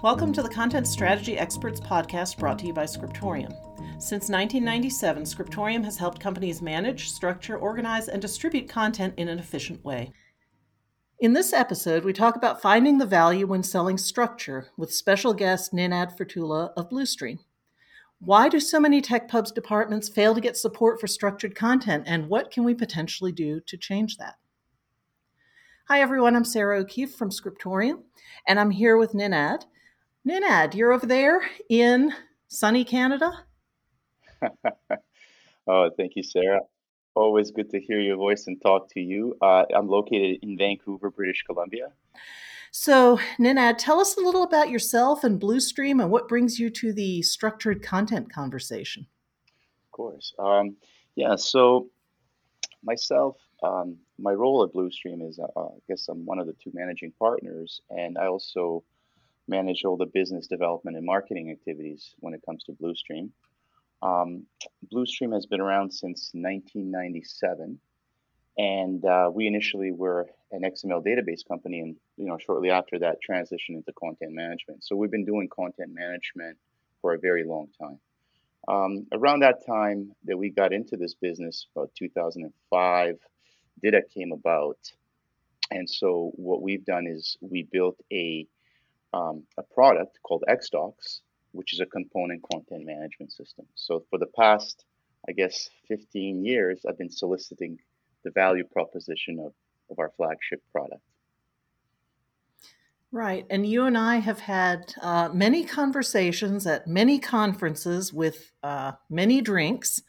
Welcome to the Content Strategy Experts podcast brought to you by Scriptorium. Since 1997, Scriptorium has helped companies manage, structure, organize, and distribute content in an efficient way. In this episode, we talk about finding the value when selling structure with special guest Nenad Furtula of Bluestream. Why do so many tech pubs departments fail to get support for structured content, and what can we potentially do to change that? Hi, everyone. I'm Sarah O'Keefe from Scriptorium, and I'm here with Nenad. Nenad, you're over there in sunny Canada? oh, thank you, Sarah. Always good to hear your voice and talk to you. Uh, I'm located in Vancouver, British Columbia. So, Nenad, tell us a little about yourself and Bluestream and what brings you to the structured content conversation. Of course. Um, yeah, so myself, um, my role at Bluestream is, uh, I guess I'm one of the two managing partners, and I also manage all the business development and marketing activities when it comes to Bluestream. Um, Bluestream has been around since 1997, and uh, we initially were an XML database company, and you know shortly after that transitioned into content management. So we've been doing content management for a very long time. Um, around that time that we got into this business, about 2005, DITA came about, and so what we've done is we built a um, a product called XDocs, which is a component content management system. So for the past, I guess, 15 years, I've been soliciting the value proposition of, of our flagship product. Right. And you and I have had uh, many conversations at many conferences with uh, many drinks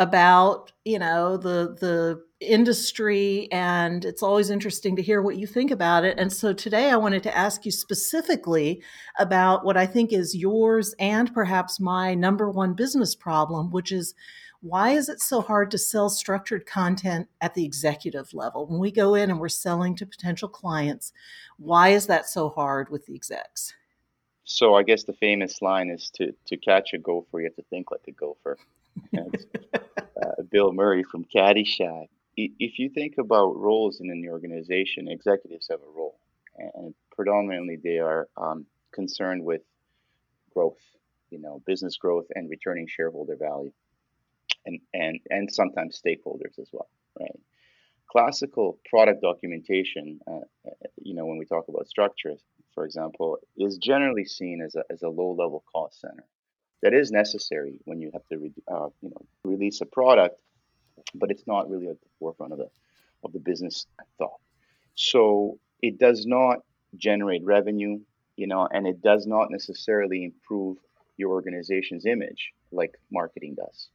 about, you know, the, the industry and it's always interesting to hear what you think about it. And so today I wanted to ask you specifically about what I think is yours and perhaps my number one business problem, which is why is it so hard to sell structured content at the executive level? When we go in and we're selling to potential clients, why is that so hard with the execs? So I guess the famous line is to to catch a gopher, you have to think like a gopher. uh, Bill Murray from Caddyshack if you think about roles in an organization, executives have a role, and predominantly they are um, concerned with growth, you know, business growth and returning shareholder value, and and and sometimes stakeholders as well, right? Classical product documentation, uh, you know, when we talk about structures, for example, is generally seen as a as a low level cost center. That is necessary when you have to, uh, you know, release a product but it's not really at the forefront of the of the business thought. So it does not generate revenue, you know, and it does not necessarily improve your organization's image like marketing does,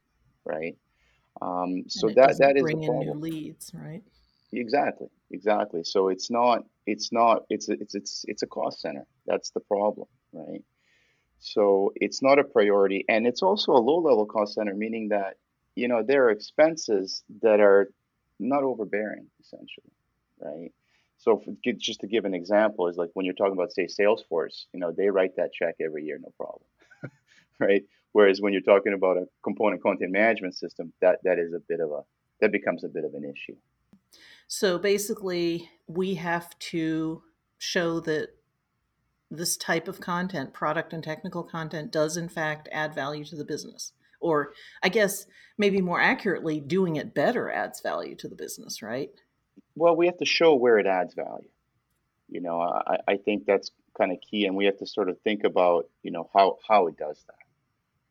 right? Um, so that that is bring in new leads, right? Exactly, exactly. So it's not it's not it's it's it's it's a cost center. That's the problem, right? So it's not a priority, and it's also a low level cost center, meaning that you know, there are expenses that are not overbearing, essentially, right? So, for, just to give an example, is like when you're talking about, say, Salesforce, you know, they write that check every year, no problem, right? Whereas when you're talking about a component content management system, that that is a bit of a that becomes a bit of an issue. So basically, we have to show that this type of content, product and technical content, does in fact add value to the business or I guess maybe more accurately, doing it better adds value to the business, right? Well, we have to show where it adds value. You know, I, I think that's kind of key, and we have to sort of think about, you know, how how it does that,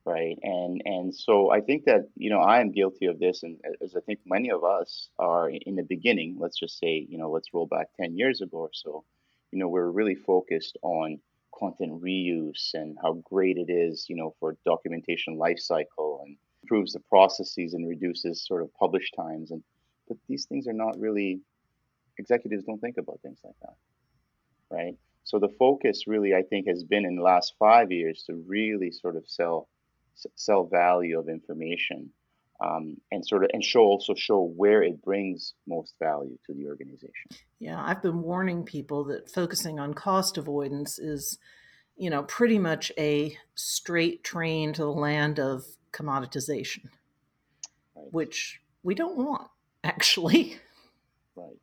right? And and so I think that you know I am guilty of this, and as I think many of us are in the beginning. Let's just say, you know, let's roll back ten years ago or so. You know, we're really focused on content reuse and how great it is, you know, for documentation lifecycle and improves the processes and reduces sort of publish times. And but these things are not really executives don't think about things like that, right? So the focus really, I think, has been in the last five years to really sort of sell sell value of information um, and sort of and show also show where it brings most value to the organization. Yeah, I've been warning people that focusing on cost avoidance is, you know, pretty much a straight train to the land of commoditization, right. which we don't want actually. Right.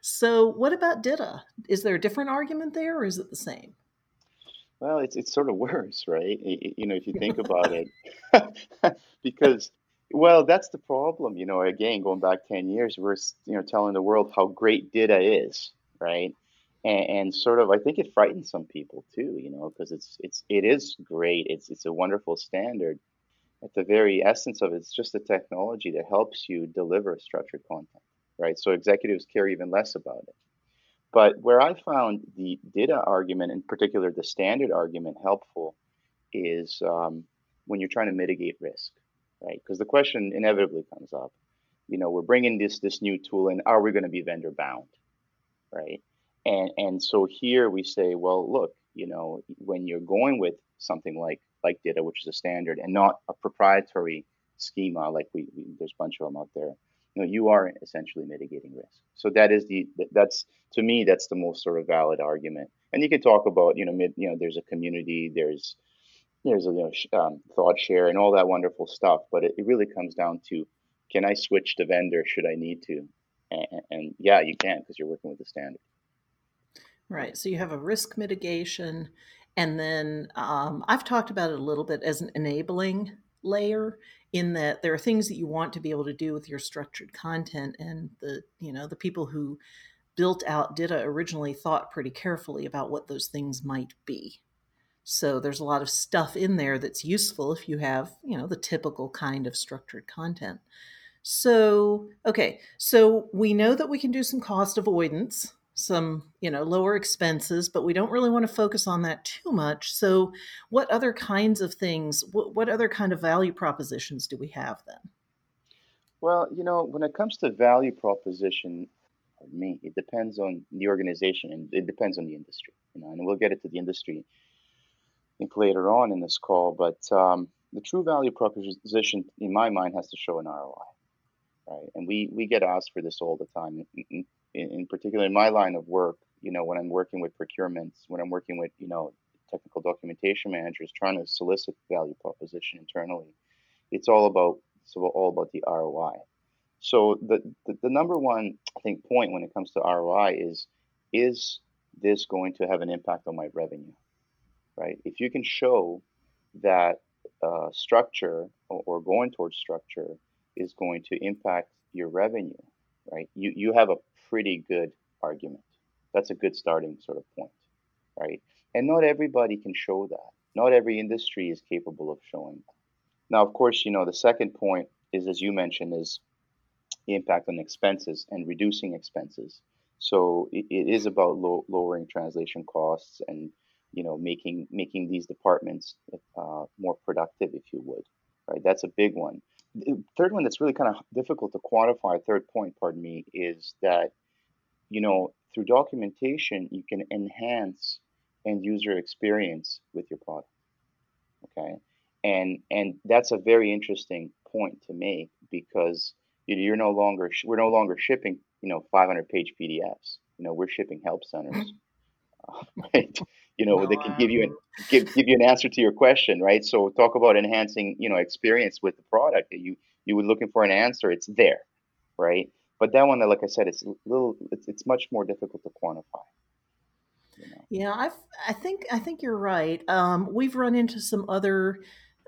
So, what about DITA? Is there a different argument there, or is it the same? Well, it's it's sort of worse, right? You know, if you think about it, because well, that's the problem. You know, again, going back ten years, we're you know telling the world how great DITA is, right? And, and sort of, I think it frightens some people too. You know, because it's it's it is great. It's it's a wonderful standard. At the very essence of it, it's just a technology that helps you deliver structured content, right? So executives care even less about it. But where I found the DITA argument, in particular the standard argument, helpful is um, when you're trying to mitigate risk, right? Because the question inevitably comes up. You know, we're bringing this this new tool in. Are we going to be vendor bound, right? And and so here we say, well, look, you know, when you're going with something like like DITA, which is a standard, and not a proprietary schema like we, we there's a bunch of them out there you know you are essentially mitigating risk. So that is the that's to me that's the most sort of valid argument. And you can talk about you know mid, you know there's a community there's there's a you know um, thought share and all that wonderful stuff but it, it, really comes down to can i switch the vendor? Should i need to? And, and yeah you can because you're working with the standard. Right. So you have a risk mitigation and then um, i've talked about it a little bit as an enabling layer in that there are things that you want to be able to do with your structured content and the you know the people who built out DITA originally thought pretty carefully about what those things might be. So there's a lot of stuff in there that's useful if you have you know the typical kind of structured content. So okay so we know that we can do some cost avoidance some you know lower expenses but we don't really want to focus on that too much. So what other kinds of things what, what other kind of value propositions do we have then? Well you know when it comes to value proposition for me it depends on the organization and it depends on the industry you know and we'll get into the industry I think later on in this call but um, the true value proposition in my mind has to show an ROI right? And we we get asked for this all the time in, in particular in my line of work, you know, when I'm working with procurements, when I'm working with, you know, technical documentation managers trying to solicit value proposition internally, it's all about it's all about the ROI. So the, the, the number one I think point when it comes to ROI is is this going to have an impact on my revenue, right? If you can show that uh, structure or, or going towards structure is going to impact your revenue, right? You you have a pretty good argument. That's a good starting sort of point, right? And not everybody can show that. Not every industry is capable of showing that. Now, of course, you know, the second point is, as you mentioned, is the impact on expenses and reducing expenses. So it, it is about low, lowering translation costs and you know making making these departments uh, more productive, if you would. Right, that's a big one. The third one that's really kind of difficult to quantify. Third point, pardon me, is that you know, through documentation, you can enhance end user experience with your product. Okay. And, and that's a very interesting point to make because you're no longer, we're no longer shipping, you know, 500 page PDFs. You know, we're shipping help centers, right? You know, they can give you an, give, give you an answer to your question, right? So talk about enhancing, you know, experience with the product that you, you were looking for an answer. It's there, right? But that one, like I said, it's a little. It's, it's much more difficult to quantify. You know? Yeah, I I think I think you're right. Um, we've run into some other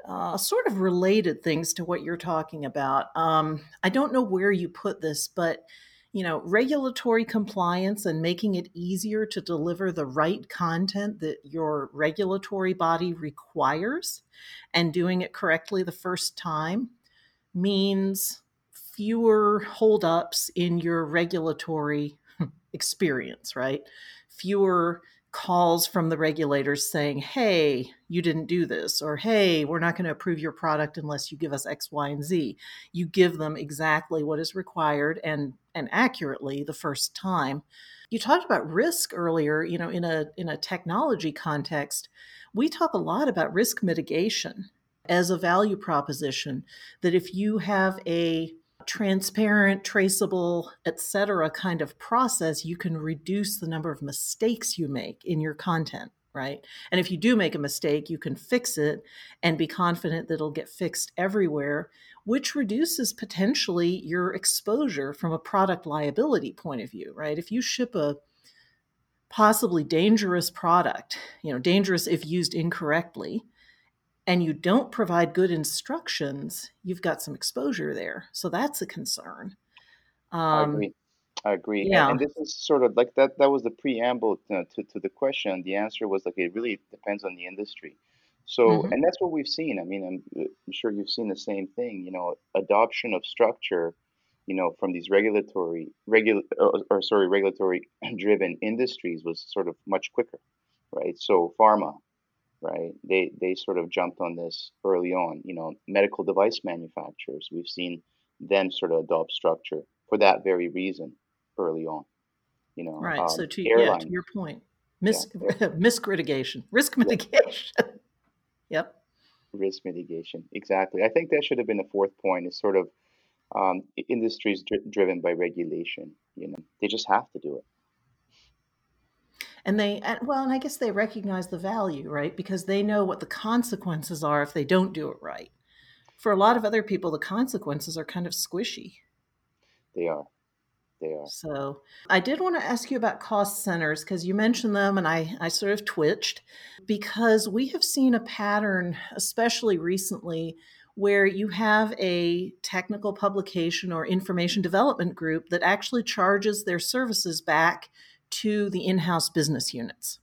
uh, sort of related things to what you're talking about. Um, I don't know where you put this, but you know, regulatory compliance and making it easier to deliver the right content that your regulatory body requires and doing it correctly the first time means fewer holdups in your regulatory experience, right? Fewer calls from the regulators saying, hey, you didn't do this, or hey, we're not going to approve your product unless you give us X, Y, and Z. You give them exactly what is required and, and accurately the first time. You talked about risk earlier, you know, in a in a technology context. We talk a lot about risk mitigation as a value proposition that if you have a transparent, traceable, etc. kind of process, you can reduce the number of mistakes you make in your content, right? And if you do make a mistake, you can fix it and be confident that it'll get fixed everywhere, which reduces potentially your exposure from a product liability point of view, right? If you ship a possibly dangerous product, you know, dangerous if used incorrectly, and you don't provide good instructions, you've got some exposure there. So that's a concern. Um, I agree. I agree. Yeah. And, and, this is sort of like that. That was the preamble to, to, to, the question. The answer was like it really depends on the industry. So, mm-hmm. and that's what we've seen. I mean, I'm, I'm sure you've seen the same thing. You know, adoption of structure. You know, from these regulatory, regular, or, or sorry, regulatory driven industries was sort of much quicker, right? So, pharma, right? They they sort of jumped on this early on. You know, medical device manufacturers, we've seen them sort of adopt structure for that very reason early on. You know, right. Um, so to, yeah, to your point, Mis- yeah. risk mitigation, risk mitigation. yep. Risk mitigation, exactly. I think that should have been the fourth point. Is sort of um, industries dri- driven by regulation. You know, they just have to do it and they and, well and i guess they recognize the value right? Because they know what the consequences are if they don't do it right. For a lot of other people the consequences are kind of squishy. They are. They are. So i did want to ask you about cost centers because you mentioned them and i i sort of twitched because we have seen a pattern especially recently where you have a technical publication or information development group that actually charges their services back to the in-house business units.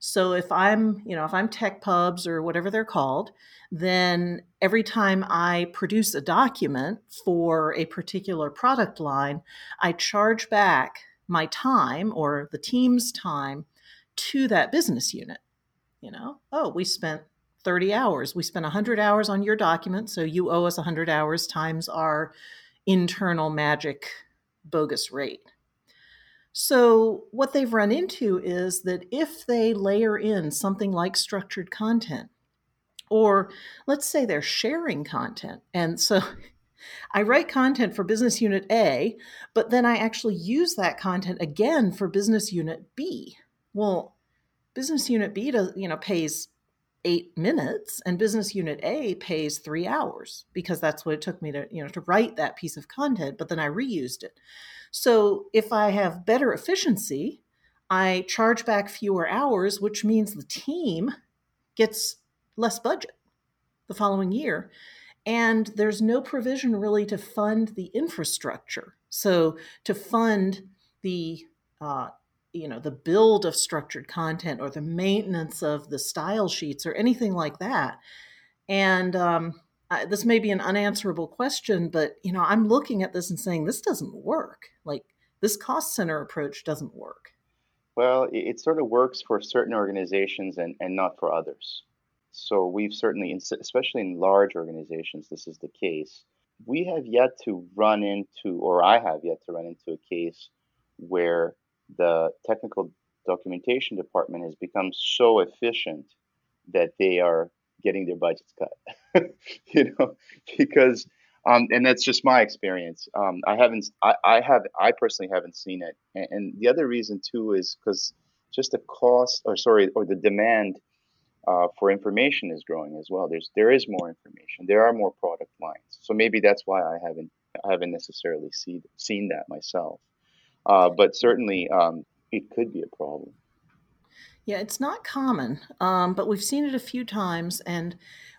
So if I'm, you know, if I'm tech pubs or whatever they're called, then every time I produce a document for a particular product line, I charge back my time or the team's time to that business unit. You know, oh, we spent 30 hours. We spent 100 hours on your document, so you owe us 100 hours times our internal magic bogus rate. So, what they've run into is that if they layer in something like structured content, or let's say they're sharing content, and so I write content for business unit A, but then I actually use that content again for business unit B. Well, business unit B does, you know, pays eight minutes and business unit A pays three hours because that's what it took me to, you know, to write that piece of content, but then I reused it. So if I have better efficiency, I charge back fewer hours, which means the team gets less budget the following year. And there's no provision really to fund the infrastructure. So to fund the uh, you know the build of structured content or the maintenance of the style sheets or anything like that and um, I, this may be an unanswerable question, but you know, I'm looking at this and saying this doesn't work. Like this cost center approach doesn't work. Well, it, it sort of works for certain organizations and, and not for others. So we've certainly, especially in large organizations, this is the case. We have yet to run into, or I have yet to run into a case where the technical documentation department has become so efficient that they are getting their budgets cut. you know, because um, and that's just my experience. Um, I haven't, I, I have, I personally haven't seen it. And, and the other reason too is because just the cost, or sorry, or the demand uh, for information is growing as well. There's, there is more information. There are more product lines. So maybe that's why I haven't, I haven't necessarily see, seen that myself. Uh, but certainly, um, it could be a problem. Yeah, it's not common, um, but we've seen it a few times, and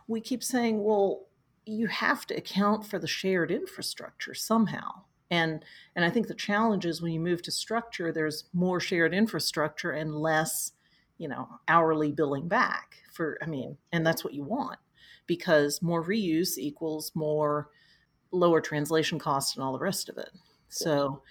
we keep saying, well, you have to account for the shared infrastructure somehow. And and I think the challenge is when you move to structure, there's more shared infrastructure and less, you know, hourly billing back for. I mean, and that's what you want because more reuse equals more lower translation costs and all the rest of it. So,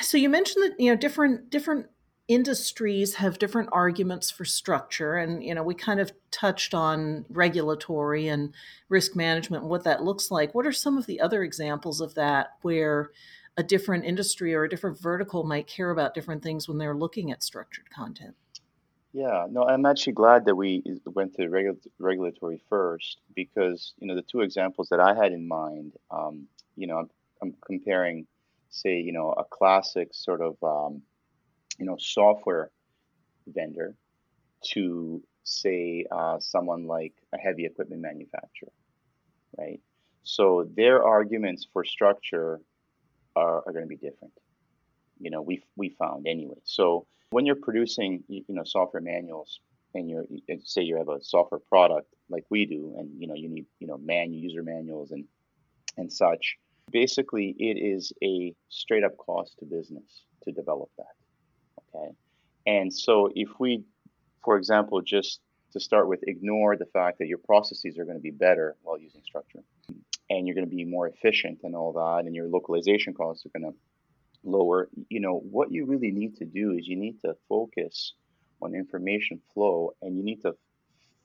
so you mentioned that you know different different industries have different arguments for structure and you know we kind of touched on regulatory and risk management and what that looks like. What are some of the other examples of that where a different industry or a different vertical might care about different things when they're looking at structured content? Yeah no i'm actually glad that we went to regu- regulatory first because you know the two examples that i had in mind um, you know I'm, I'm comparing say you know a classic sort of um, you know software vendor to say uh, someone like a heavy equipment manufacturer, right? So their arguments for structure are, are going to be different. You know, we we found anyway. So when you're producing, you know, software manuals, and you're say you have a software product like we do, and you know you need you know man user manuals and and such. Basically, it is a straight up cost to business to develop that. Okay, and so if we, for example, just to start with, ignore the fact that your processes are going to be better while using structure, and you're going to be more efficient and all that, and your localization costs are going to lower. You know what you really need to do is you need to focus on information flow, and you need to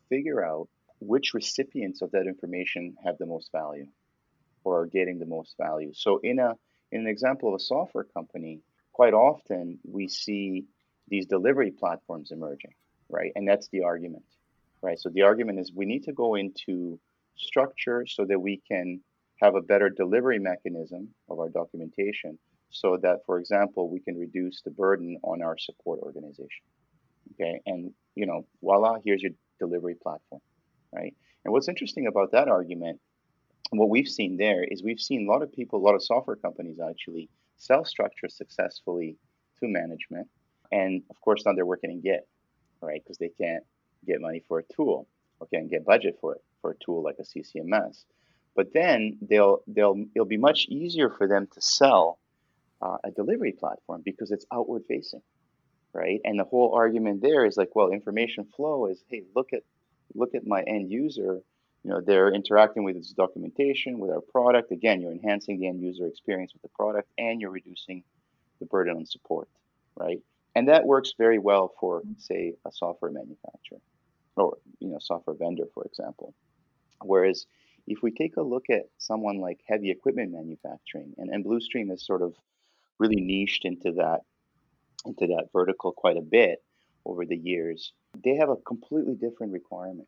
figure out which recipients of that information have the most value or are getting the most value. So in a in an example of a software company, quite often we see these delivery platforms emerging, right? And that's the argument, right? So the argument is we need to go into structure so that we can have a better delivery mechanism of our documentation so that, for example, we can reduce the burden on our support organization. Okay. And, you know, voila, here's your delivery platform, right? And what's interesting about that argument, what we've seen there is we've seen a lot of people, a lot of software companies actually sell structure successfully to management. And of course, now they're working in Git, right? Because they can't get money for a tool or can't get budget for it for a tool like a CCMS. But then they'll they'll it'll be much easier for them to sell uh, a delivery platform because it's outward facing, right? And the whole argument there is like, well, information flow is, hey, look at look at my end user. You know, they're interacting with this documentation, with our product. Again, you're enhancing the end user experience with the product, and you're reducing the burden on support, right? And that works very well for, mm-hmm. say, a software manufacturer or you know, software vendor, for example. Whereas if we take a look at someone like heavy equipment manufacturing, and, and Bluestream has sort of really niched into that into that vertical quite a bit over the years, they have a completely different requirement,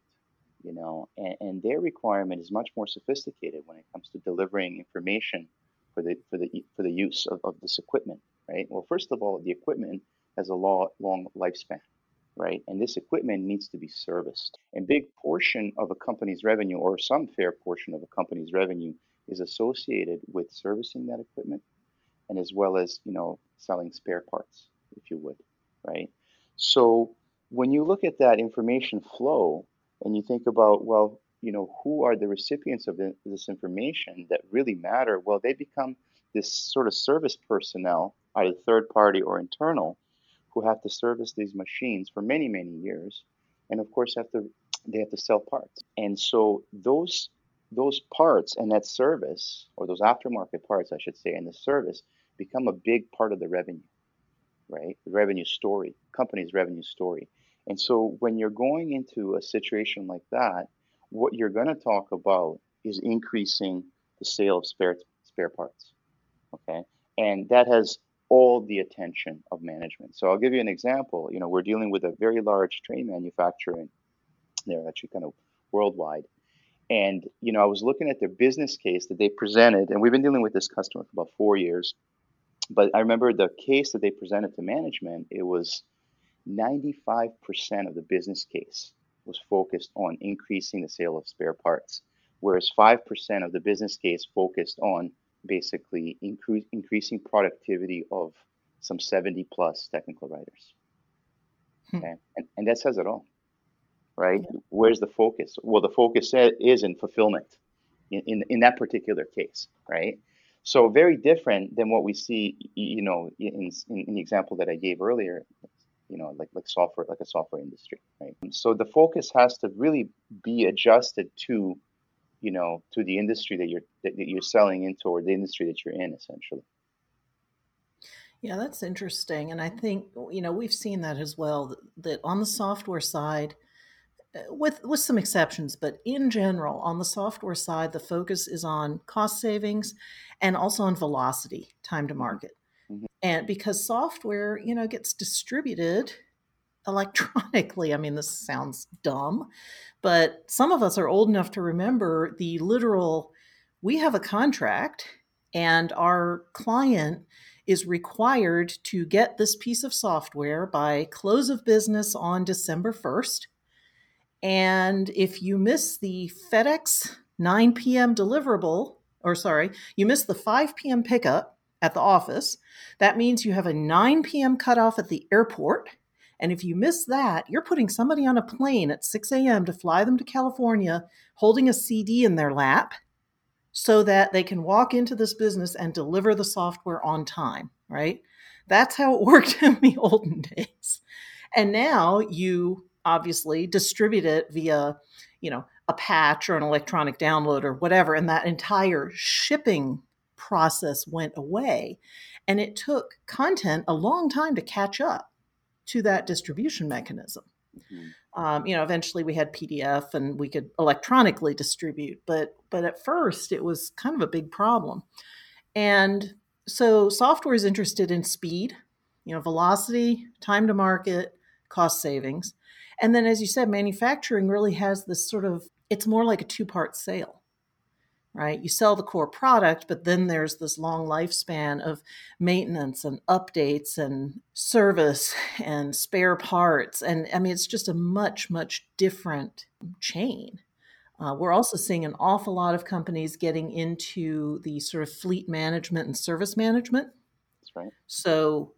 you know, and, and their requirement is much more sophisticated when it comes to delivering information for the for the for the use of, of this equipment, right? Well, first of all, the equipment has a long long lifespan, right? And this equipment needs to be serviced. And big portion of a company's revenue, or some fair portion of a company's revenue, is associated with servicing that equipment, and as well as you know selling spare parts if you would, right? So when you look at that information flow and you think about, well, you know, who are the recipients of this information that really matter? Well, they become this sort of service personnel, either third party or internal, who have to service these machines for many, many years, and of course have to they have to sell parts. And so those those parts and that service, or those aftermarket parts, I should say, and the service become a big part of the revenue right? The revenue story, company's revenue story. And so when you're going into a situation like that, what you're going to talk about is increasing the sale of spare spare parts. Okay? And that has all the attention of management. So I'll give you an example. You know, we're dealing with a very large train manufacturer and they're actually kind of worldwide. And you know, I was looking at their business case that they presented, and we've been dealing with this customer for about four years but I remember the case that they presented to management, it was 95% of the business case was focused on increasing the sale of spare parts, whereas 5% of the business case focused on basically incre- increasing productivity of some 70 plus technical writers. Hmm. Okay. And, and that says it all, right? Yeah. Where's the focus? Well, the focus is in fulfillment in, in, in that particular case, right? So very different than what we see, you know, in, in, in the example that I gave earlier, you know, like like software, like a software industry, right? So the focus has to really be adjusted to, you know, to the industry that you're that you're selling into or the industry that you're in, essentially. Yeah, that's interesting, and I think you know we've seen that as well. That, that on the software side, uh, with with some exceptions, but in general, on the software side, the focus is on cost savings and also on velocity, time to market. Mm-hmm. And because software, you know, gets distributed electronically. I mean, this sounds dumb, but some of us are old enough to remember the literal we have a contract and our client is required to get this piece of software by close of business on December 1st and if you miss the FedEx 9 p.m. deliverable, or sorry, you miss the 5 p.m. pickup at the office. That means you have a 9 p.m. cutoff at the airport. And if you miss that, you're putting somebody on a plane at 6 a.m. to fly them to California holding a CD in their lap so that they can walk into this business and deliver the software on time, right? That's how it worked in the olden days. And now you obviously distribute it via, you know, a patch or an electronic download or whatever, and that entire shipping process went away. And it took content a long time to catch up to that distribution mechanism. Mm-hmm. Um, you know, eventually we had PDF and we could electronically distribute, but but at first it was kind of a big problem. And so software is interested in speed, you know, velocity, time to market, cost savings. And then as you said, manufacturing really has this sort of it's more like a two-part sale right? You sell the core product, but then there's this long lifespan of maintenance and updates and service and spare parts. And I mean, it's just a much, much different chain. Uh, we're also seeing an awful lot of companies getting into the sort of fleet management and service management. That's right. So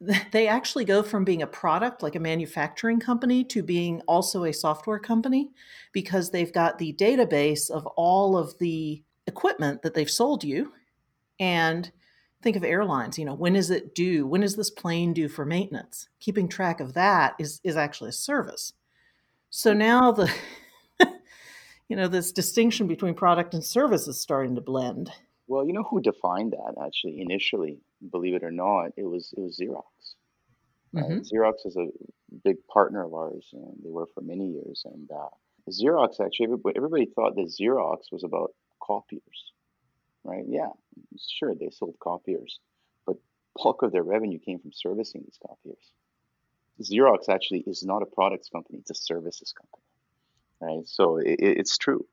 they actually go from being a product like a manufacturing company to being also a software company because they've got the database of all of the equipment that they've sold you. And think of airlines you know when is it due? When is this plane due for maintenance? Keeping track of that is is actually a service. So now the you know this distinction between product and service is starting to blend. Well you know who defined that actually initially believe it or not, it was it was Xerox. Mm-hmm. Xerox is a big partner of ours, and they were for many years. And uh, Xerox actually, everybody, everybody thought that Xerox was about copiers, right? Yeah, sure, they sold copiers, but bulk of their revenue came from servicing these copiers. Xerox actually is not a products company; it's a services company, right? So it, it's true.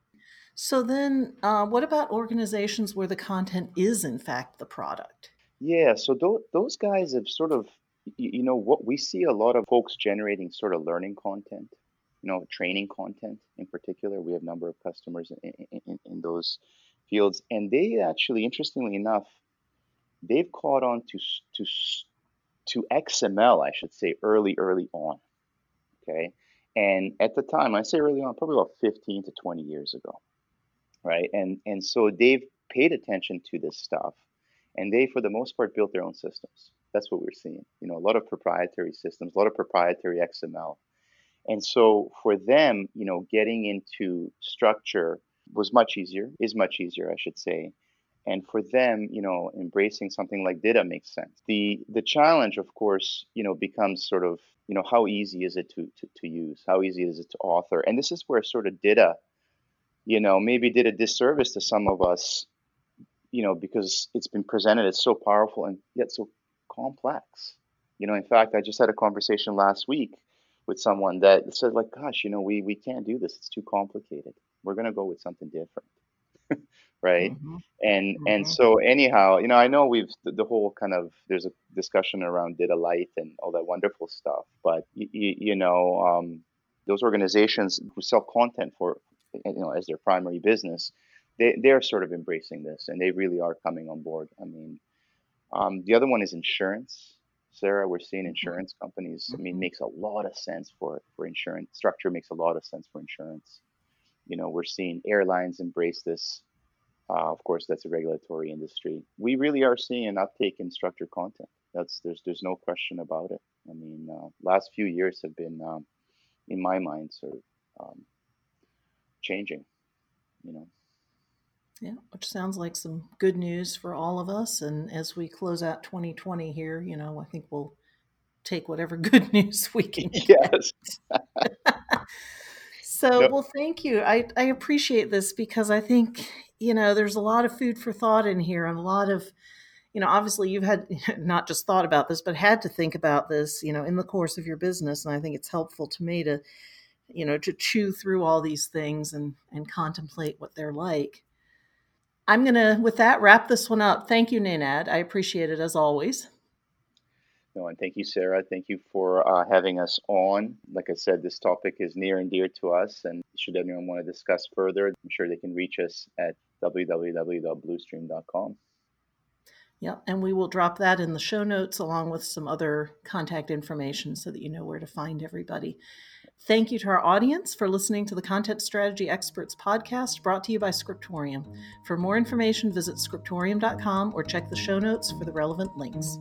So then, uh, what about organizations where the content is in fact the product? Yeah, so those those guys have sort of, you know, what we see a lot of folks generating sort of learning content, you know, training content in particular. We have a number of customers in, in, in those fields, and they actually, interestingly enough, they've caught on to to to XML, I should say, early, early on. Okay, and at the time, I say early on, probably about 15 to 20 years ago, right? And and so they've paid attention to this stuff and they for the most part built their own systems. That's what we're seeing. You know a lot of proprietary systems a lot of proprietary xml and so for them you know getting into structure was much easier is much easier i should say. And for them you know embracing something like DITA makes sense. The the challenge of course you know becomes sort of you know how easy is it to, to, to use? How easy is it to author? And this is where sort of DITA you know maybe did a disservice to some of us you know, because it's been presented as so powerful and yet so complex. You know, in fact, I just had a conversation last week with someone that said, like, gosh, you know, we we can't do this. It's too complicated. We're gonna go with something different. right mm-hmm. and mm-hmm. and so anyhow you know i know we've the, the, whole kind of there's a discussion around DITA light and all that wonderful stuff but y- y- you know um, those organizations who sell content for you know as their primary business they they're sort of embracing this and they really are coming on board. I mean, um, the other one is insurance. Sarah, we're seeing mm-hmm. insurance companies. I mean, mm-hmm. makes a lot of sense for for insurance structure makes a lot of sense for insurance. You know, we're seeing airlines embrace this. Uh, of course, that's a regulatory industry. We really are seeing an uptake in structured content. That's there's there's no question about it. I mean, uh, last few years have been, um, in my mind, sort of um, changing. You know. Yeah, which sounds like some good news for all of us. And as we close out 2020 here, you know, I think we'll take whatever good news we can get. Yes. so, yep. well, thank you. I, I appreciate this because I think, you know, there's a lot of food for thought in here and a lot of, you know, obviously you've had not just thought about this, but had to think about this, you know, in the course of your business. And I think it's helpful to me to, you know, to chew through all these things and, and contemplate what they're like. I'm going to, with that, wrap this one up. Thank you, Nenad. I appreciate it as always. No, and thank you, Sarah. Thank you for uh, having us on. Like I said, this topic is near and dear to us, and should anyone want to discuss further, I'm sure they can reach us at www.bluestream.com. Yep, and we will drop that in the show notes along with some other contact information so that you know where to find everybody. Thank you to our audience for listening to the Content Strategy Experts podcast brought to you by Scriptorium. For more information, visit scriptorium.com or check the show notes for the relevant links.